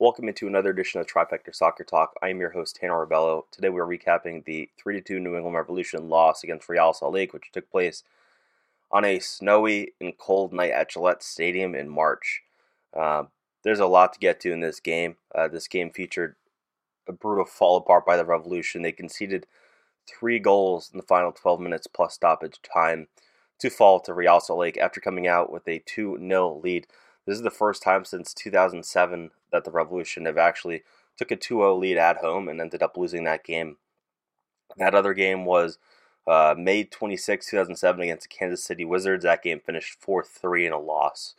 Welcome into another edition of Trifecta Soccer Talk. I am your host, Tanner Rebello. Today we're recapping the 3 2 New England Revolution loss against Real Salt Lake, which took place on a snowy and cold night at Gillette Stadium in March. Uh, there's a lot to get to in this game. Uh, this game featured a brutal fall apart by the Revolution. They conceded three goals in the final 12 minutes plus stoppage time to fall to Real Salt Lake after coming out with a 2 0 lead. This is the first time since 2007 that the Revolution have actually took a 2-0 lead at home and ended up losing that game. That other game was uh, May 26, 2007 against the Kansas City Wizards. That game finished 4-3 in a loss.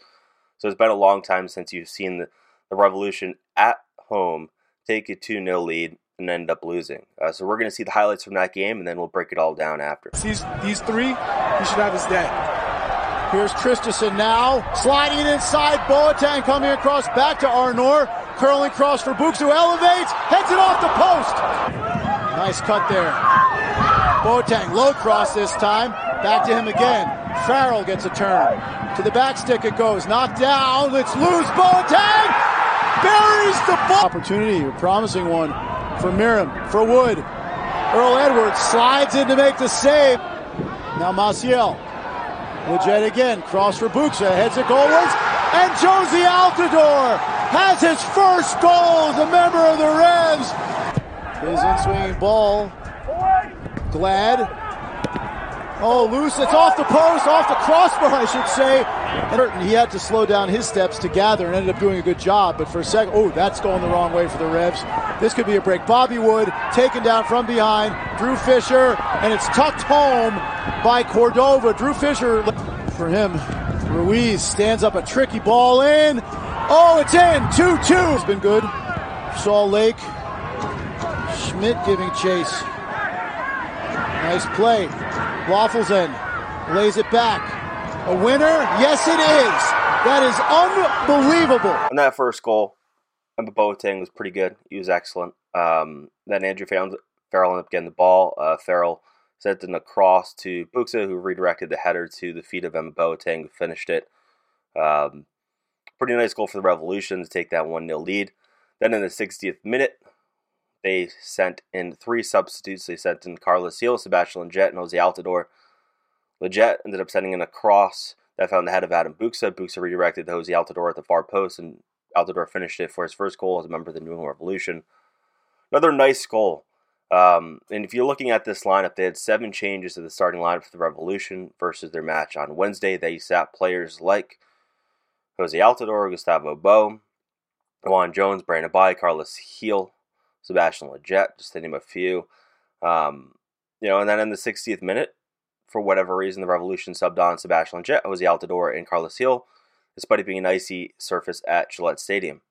So it's been a long time since you've seen the, the Revolution at home take a 2-0 lead and end up losing. Uh, so we're going to see the highlights from that game, and then we'll break it all down after. These, these three, he should have his day. Here's Traustason now, sliding inside. Boateng coming across back to Arnor. Curling cross for Buksa who elevates, heads it off the post. Nice cut there. Boateng, low cross this time. Back to him again. Farrell gets a turn. To the back stick it goes. Knocked down. Let's lose. Boateng buries the ball. Opportunity, a promising one for Meram, for Wood. Earl Edwards slides in to make the save. Now Maciel Lletget again, cross for Buksa, heads it goalwards, and Jozy Altidore has his first goal as a member of the Revs. His in-swinging ball, Glad. Oh, loose, it's off the post, off the crossbar, I should say. And he had to slow down his steps to gather and ended up doing a good job. But for a second, oh, that's going the wrong way for the Revs. This could be a break. Bobby Wood taken down from behind. Drew Fischer, and it's tucked home by Cordova. Drew Fischer for him. Ruiz stands up a tricky ball in. Oh, it's in. 2 2 It's been good. Salt Lake. Schmidt giving chase. Nice play. Waffles in. Lays it back. A winner? Yes, it is. That is unbelievable. On that first goal, Emma Boateng was pretty good. He was excellent. Um, then Andrew Farrell ended up getting the ball. Uh, Farrell sent it across to Buksa, who redirected the header to the feet of Emma Boateng, who finished it. Um, pretty nice goal for the Revolution to take that 1 0 lead. Then in the 60th minute, they sent in three substitutes. They sent in Carlos Gil, Sebastian Lletget, and Jozy Altidore. Lletget ended up sending in a cross that found the head of Adam Buksa. Buksa redirected to Jozy Altidore at the far post, and Altidore finished it for his first goal as a member of the New England Revolution. Another nice goal. Um, and if you're looking at this lineup, they had seven changes to the starting lineup for the Revolution versus their match on Wednesday. They sat players like Jozy Altidore, Gustavo Bou, DeJuan Jones, Brandon Bye, Carlos Gil, Sebastian Lletget, just to name a few. Um, you know, and then in the 60th minute, for whatever reason, the Revolution subbed on Sebastian Lletget, Jozy Altidore, and Carlos Gil, despite it being an icy surface at Gillette Stadium.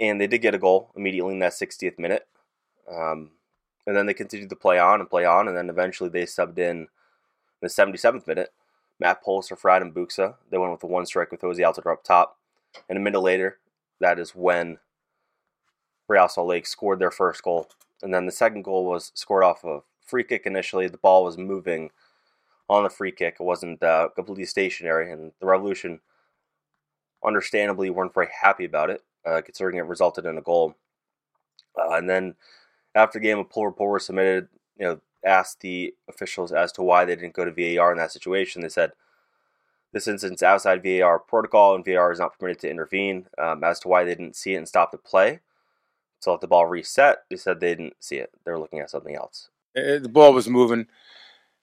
And they did get a goal immediately in that 60th minute. Um, and then they continued to play on and play on, and then eventually they subbed in the 77th minute. Matt Polster for Adam Buksa. They went with the one strike with Jozy Altidore up top. And a minute later, that is when Real Salt Lake scored their first goal. And then the second goal was scored off of free kick initially. The ball was moving on the free kick. It wasn't uh, completely stationary, and the Revolution, understandably, weren't very happy about it, uh, considering it resulted in a goal. Uh, and then after the game, a pool report was submitted. You know, asked the officials as to why they didn't go to VAR in that situation. They said this instance outside VAR protocol, and VAR is not permitted to intervene. Um, as to why they didn't see it and stop the play, so let the ball reset. They said they didn't see it. They're looking at something else. Uh, the ball was moving.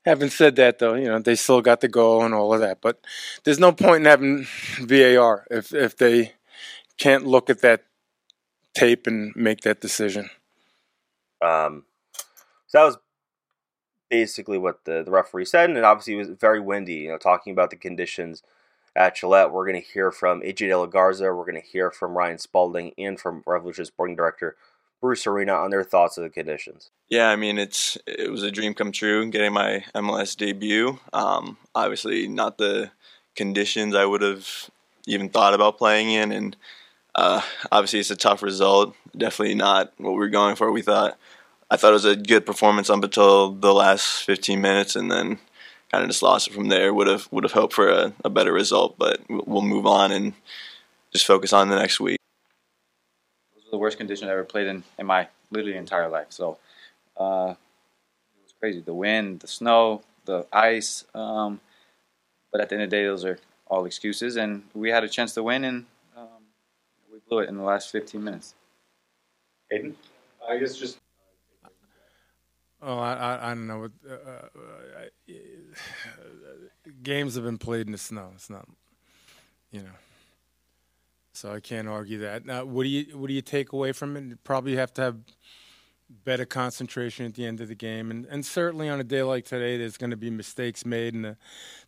Having said that, though, you know they still got the goal and all of that, but there's no point in having VAR if if they can't look at that tape and make that decision. Um, so that was basically what the, the referee said, and it obviously was very windy. You know, talking about the conditions at Gillette, we're going to hear from AJ De La Garza, we're going to hear from Ryan Spaulding, and from Revolution Sporting Director Bruce Arena on their thoughts of the conditions. Yeah, I mean it's it was a dream come true getting my MLS debut. Um, obviously, not the conditions I would have even thought about playing in, and uh, obviously it's a tough result. Definitely not what we were going for. We thought I thought it was a good performance up until the last 15 minutes, and then kind of just lost it from there. Would have would have hoped for a, a better result, but we'll move on and just focus on the next week. The worst conditions I ever played in in my literally entire life. So uh, it was crazy. The wind, the snow, the ice. Um, but at the end of the day, those are all excuses, and we had a chance to win, and um, we blew it in the last 15 minutes. Aiden? I guess just Oh, I, I, I don't know. What, uh, uh, I, games have been played in the snow. It's not, you know. So I can't argue that. Now, what do you what do you take away from it? You probably have to have better concentration at the end of the game, and and certainly on a day like today, there's going to be mistakes made in the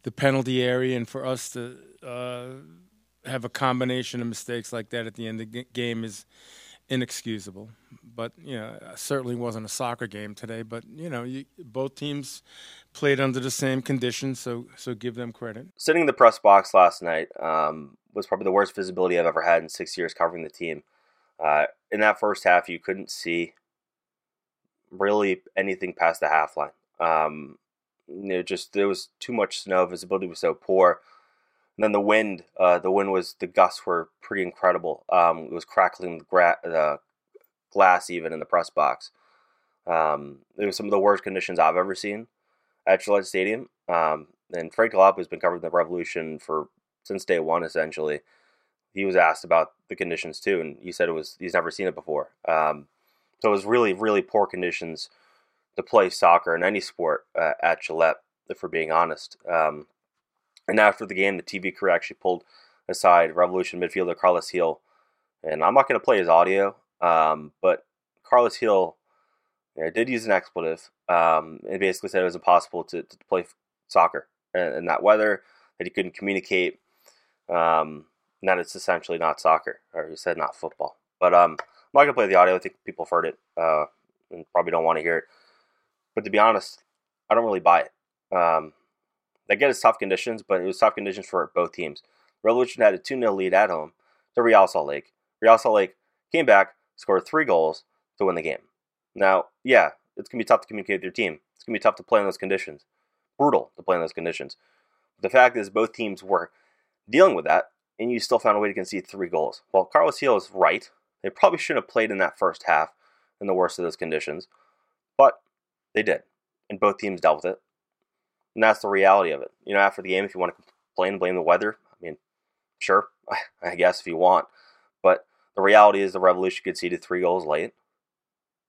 the penalty area, and for us to uh, have a combination of mistakes like that at the end of the game is inexcusable. But you know, certainly wasn't a soccer game today. But you know, you, both teams played under the same conditions, so so give them credit. Sitting in the press box last night um, was probably the worst visibility I've ever had in six years covering the team. Uh, in that first half, you couldn't see really anything past the half line. Um, you know, just there was too much snow. Visibility was so poor. And then the wind, uh, the wind was the gusts were pretty incredible. Um, it was crackling the, gra- the, glass even in the press box. Um, it was some of the worst conditions I've ever seen at Gillette Stadium. Um, and Frank Dell'Apa has been covering the Revolution for since day one, essentially. He was asked about the conditions too, and he said it was he's never seen it before. Um, so it was really, really poor conditions to play soccer in any sport uh, at Gillette, if we're being honest. Um, and after the game, the TV crew actually pulled aside Revolution midfielder Carlos Gil. And I'm not going to play his audio, um, but Carlos Gil did use an expletive um, and basically said it was impossible to, to play soccer in, in, that weather, that he couldn't communicate, um, and that it's essentially not soccer, or he said not football. But um, I'm not going to play the audio. I think people have heard it uh, and probably don't want to hear it. But to be honest, I don't really buy it. Um, I get it's tough conditions, but it was tough conditions for both teams. Revolution had a 2 0 lead at home to Real Salt Lake. Real Salt Lake came back, scored three goals to win the game. Now, yeah, it's going to be tough to communicate with your team. It's going to be tough to play in those conditions. Brutal to play in those conditions. But the fact is, both teams were dealing with that, and you still found a way to concede three goals. Well, Carlos Gil is right. They probably shouldn't have played in that first half in the worst of those conditions, but they did, and both teams dealt with it. And that's the reality of it. You know, after the game, if you want to complain and blame the weather, I mean, sure, I guess if you want. The reality is the Revolution conceded three goals late,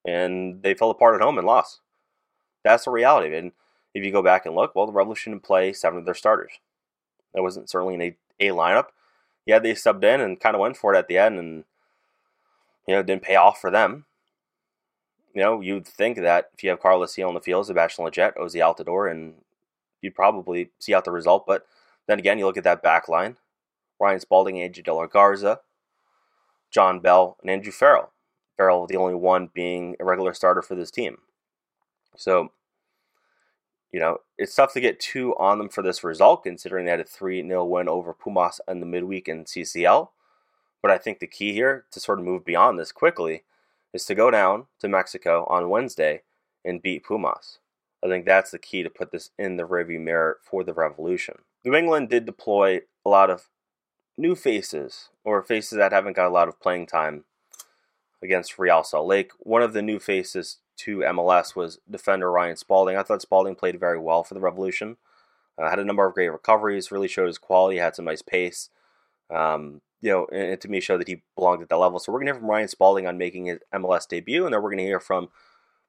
and they fell apart at home and lost. That's the reality. And if you go back and look, well, the Revolution didn't play seven of their starters. That wasn't certainly an A, a lineup. Yeah, they subbed in and kind of went for it at the end, and you know, didn't pay off for them. You know, you'd think that if you have Carlos Gil on the field, Sebastian Lletget, Jozy Altidore, and you'd probably see out the result. But then again, you look at that back line Ryan Spaulding, La Garza, Jon Bell, and Andrew Farrell. Farrell, the only one being a regular starter for this team. So, you know, it's tough to get two on them for this result, considering they had a 3 0 win over Pumas in the midweek in CCL. But I think the key here to sort of move beyond this quickly is to go down to Mexico on Wednesday and beat Pumas. I think that's the key to put this in the rearview mirror for the revolution. New England did deploy a lot of new faces or faces that haven't got a lot of playing time against Real Salt Lake. One of the new faces to MLS was defender Ryan Spaulding. I thought Spaulding played very well for the Revolution. Uh, had a number of great recoveries, really showed his quality, had some nice pace. Um, you know, and, and to me showed that he belonged at that level. So we're going to hear from Ryan Spaulding on making his MLS debut, and then we're going to hear from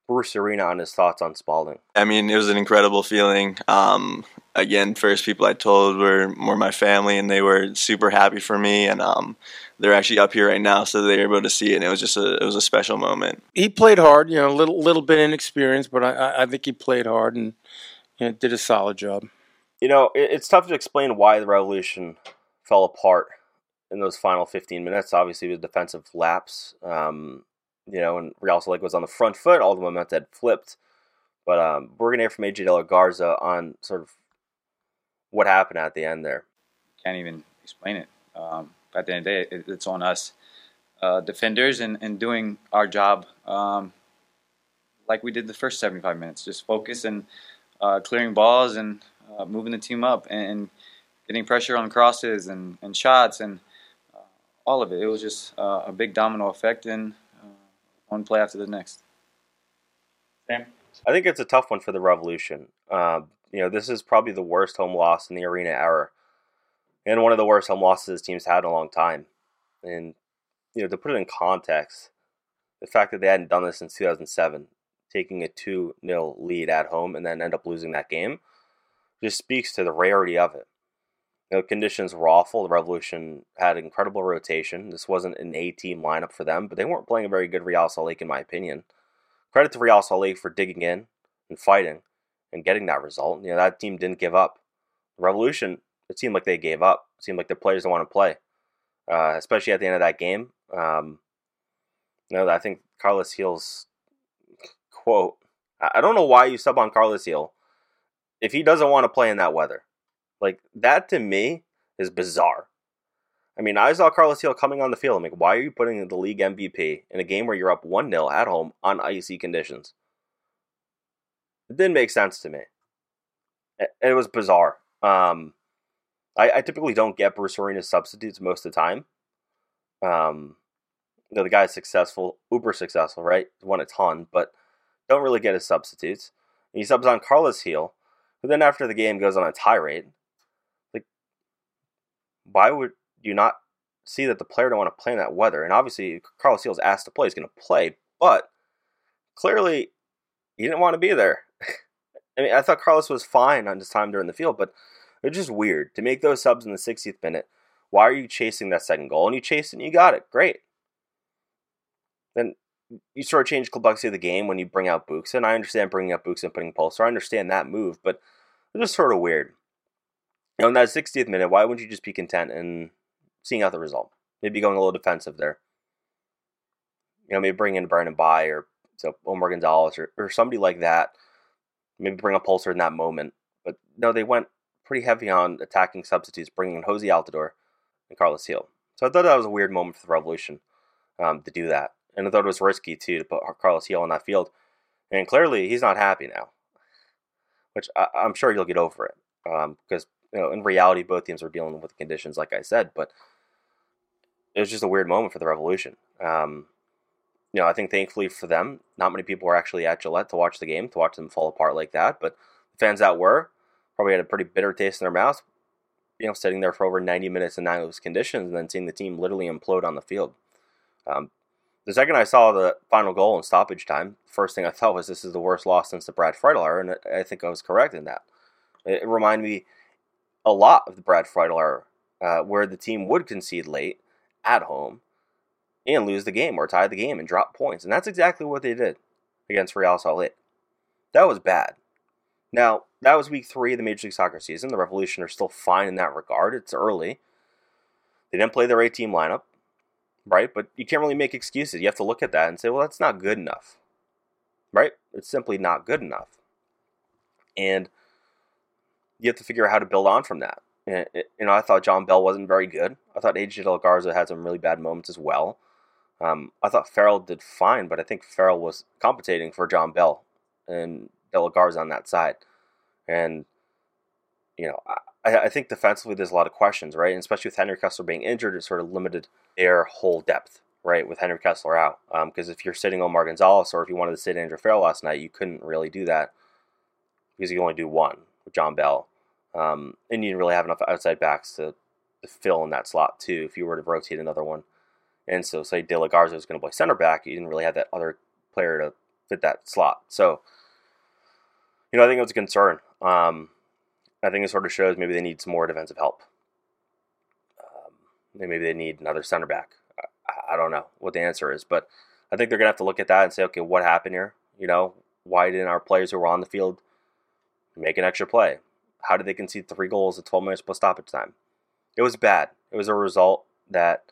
Bruce Arena on his thoughts on Spaulding. I mean, it was an incredible feeling. Um, again, first people I told were more my family, and they were super happy for me. And um, they're actually up here right now, so they were able to see it. And it was just a it was a special moment. He played hard, you know, a little little bit inexperienced, but I I think he played hard and you know, did a solid job. You know, it's tough to explain why the Revolution fell apart in those final 15 minutes. Obviously, it was defensive lapse. Um, you know, and Real Salt Lake was on the front foot. All the momentum had flipped. But um, we're going to hear from AJ De La Garza on sort of what happened at the end there. Can't even explain it. Um, at the end of the day, it, it's on us uh, defenders and, and doing our job um, like we did the first 75 minutes. Just focus and uh, clearing balls and uh, moving the team up and getting pressure on crosses and, and shots and uh, all of it. It was just uh, a big domino effect, and one play after the next. Sam? I think it's a tough one for the Revolution. Um, you know, this is probably the worst home loss in the arena era, and one of the worst home losses this team's had in a long time. And you know, to put it in context, the fact that they hadn't done this since 2007, taking a 2 0 lead at home and then end up losing that game, just speaks to the rarity of it. You know, conditions were awful. The Revolution had incredible rotation. This wasn't an A team lineup for them, but they weren't playing a very good Real Salt Lake, in my opinion. Credit to Real Salt Lake for digging in and fighting and getting that result. You know, that team didn't give up. The Revolution, it seemed like they gave up. It seemed like the players don't want to play, uh, especially at the end of that game. Um, you know, I think Carlos Gil's quote. I don't know why you sub on Carlos Gil if he doesn't want to play in that weather. Like that to me is bizarre. I mean, I saw Carlos Gil coming on the field. I'm like, why are you putting the league MVP in a game where you're up 1 0 at home on icy conditions? It didn't make sense to me. It, was bizarre. Um, I, I, typically don't get Bruce Arena's substitutes most of the time. Um, you know, the guy's successful, uber successful, right? Won a ton, but don't really get his substitutes. And he subs on Carlos Gil, who then after the game goes on a tirade. Why would you not see that the player don't want to play in that weather? And obviously, Carlos Gil's asked to play, he's going to play, but clearly he didn't want to be there. I mean, I thought Carlos was fine on his time during the field, but it's just weird to make those subs in the 60th minute. Why are you chasing that second goal? And you chased it and you got it. Great. Then you sort of change complexity of the game when you bring out Buksa. And I understand bringing up Buksa and putting Polster. I understand that move, but it's just sort of weird. In that 60th minute, why wouldn't you just be content and seeing out the result? Maybe going a little defensive there. You know, maybe bring in Brandon Bye or so Omar Gonzalez or, or somebody like that. Maybe bring a Polster in that moment. But no, they went pretty heavy on attacking substitutes, bringing in Jozy Altidore and Carlos Gil. So I thought that was a weird moment for the Revolution um, to do that. And I thought it was risky, too, to put Carlos Gil on that field. And clearly, he's not happy now, which I, am sure you'll get over it. Because, um, you know, in reality, both teams were dealing with conditions, like I said. But it was just a weird moment for the Revolution. Um, you know, I think thankfully for them, not many people were actually at Gillette to watch the game, to watch them fall apart like that. But the fans that were probably had a pretty bitter taste in their mouths, you know, sitting there for over 90 minutes in those conditions and then seeing the team literally implode on the field. Um, the second I saw the final goal in stoppage time, first thing I thought was this is the worst loss since the Brad Friedel era, and I think I was correct in that. It reminded me a lot of the Brad Friedel uh, where the team would concede late at home and lose the game or tie the game and drop points. And that's exactly what they did against Real Salt Lake. That was bad. Now, that was week three of the Major League Soccer season. The Revolution are still fine in that regard. It's early. They didn't play their A team lineup, right? But you can't really make excuses. You have to look at that and say, well, that's not good enough, right? It's simply not good enough. And you have to figure out how to build on from that. And, you know, I thought Jon Bell wasn't very good. I thought AJ De La Garza had some really bad moments as well. Um, I thought Farrell did fine, but I think Farrell was compensating for Jon Bell and De La Garza on that side. And, you know, I, I, think defensively there's a lot of questions, right? And especially with Henry Kessler being injured, it sort of limited their whole depth, right, with Henry Kessler out. Because um, if you're sitting Omar Gonzalez or if you wanted to sit Andrew Farrell last night, you couldn't really do that because you only do one with Jon Bell. Um, and you didn't really have enough outside backs to, to fill in that slot, too, if you were to rotate another one. And so, say De La Garza was going to play center back, you didn't really have that other player to fit that slot. So, you know, I think it was a concern. Um, I think it sort of shows maybe they need some more defensive help. Um, maybe they need another center back. I, I, don't know what the answer is, but I think they're going to have to look at that and say, okay, what happened here? You know, why didn't our players who were on the field make an extra play? How did they concede three goals at 12 minutes plus stoppage time? It was bad. It was a result that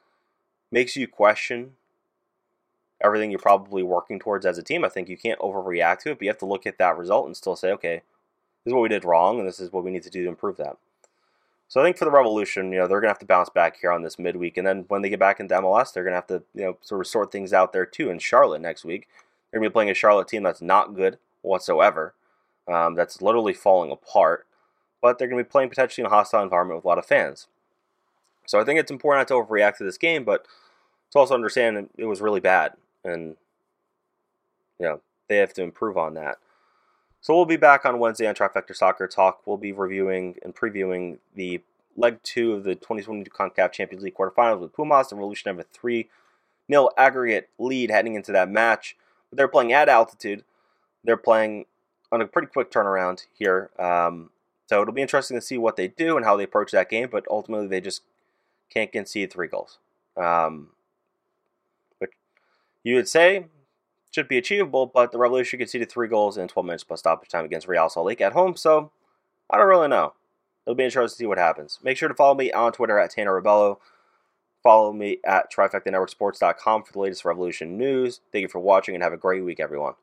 makes you question everything you're probably working towards as a team. I think you can't overreact to it, but you have to look at that result and still say, okay, this is what we did wrong, and this is what we need to do to improve that. So I think for the Revolution, you know, they're gonna have to bounce back here on this midweek, and then when they get back into MLS, they're gonna have to, you know, sort of sort things out there too. In Charlotte next week, they're gonna be playing a Charlotte team that's not good whatsoever, um, that's literally falling apart, but they're gonna be playing potentially in a hostile environment with a lot of fans. So I think it's important not to overreact to this game, but to also understand it was really bad, and you know they have to improve on that. So we'll be back on Wednesday on Trifecta Soccer Talk. We'll be reviewing and previewing the leg two of the 2022 CONCACAF Champions League quarterfinals with Pumas. The Revolution have a 3 0 aggregate lead heading into that match. But they're playing at altitude. They're playing on a pretty quick turnaround here. Um, so it'll be interesting to see what they do and how they approach that game. But ultimately, they just can't concede three goals. Um, but you would say should be achievable, but the Revolution conceded three goals in 12 minutes plus stoppage time against Real Salt Lake at home, so I don't really know. It'll be interesting to see what happens. Make sure to follow me on Twitter at Tanner Rebello. Follow me at TrifectaNetworkSports.com for the latest Revolution news. Thank you for watching and have a great week, everyone.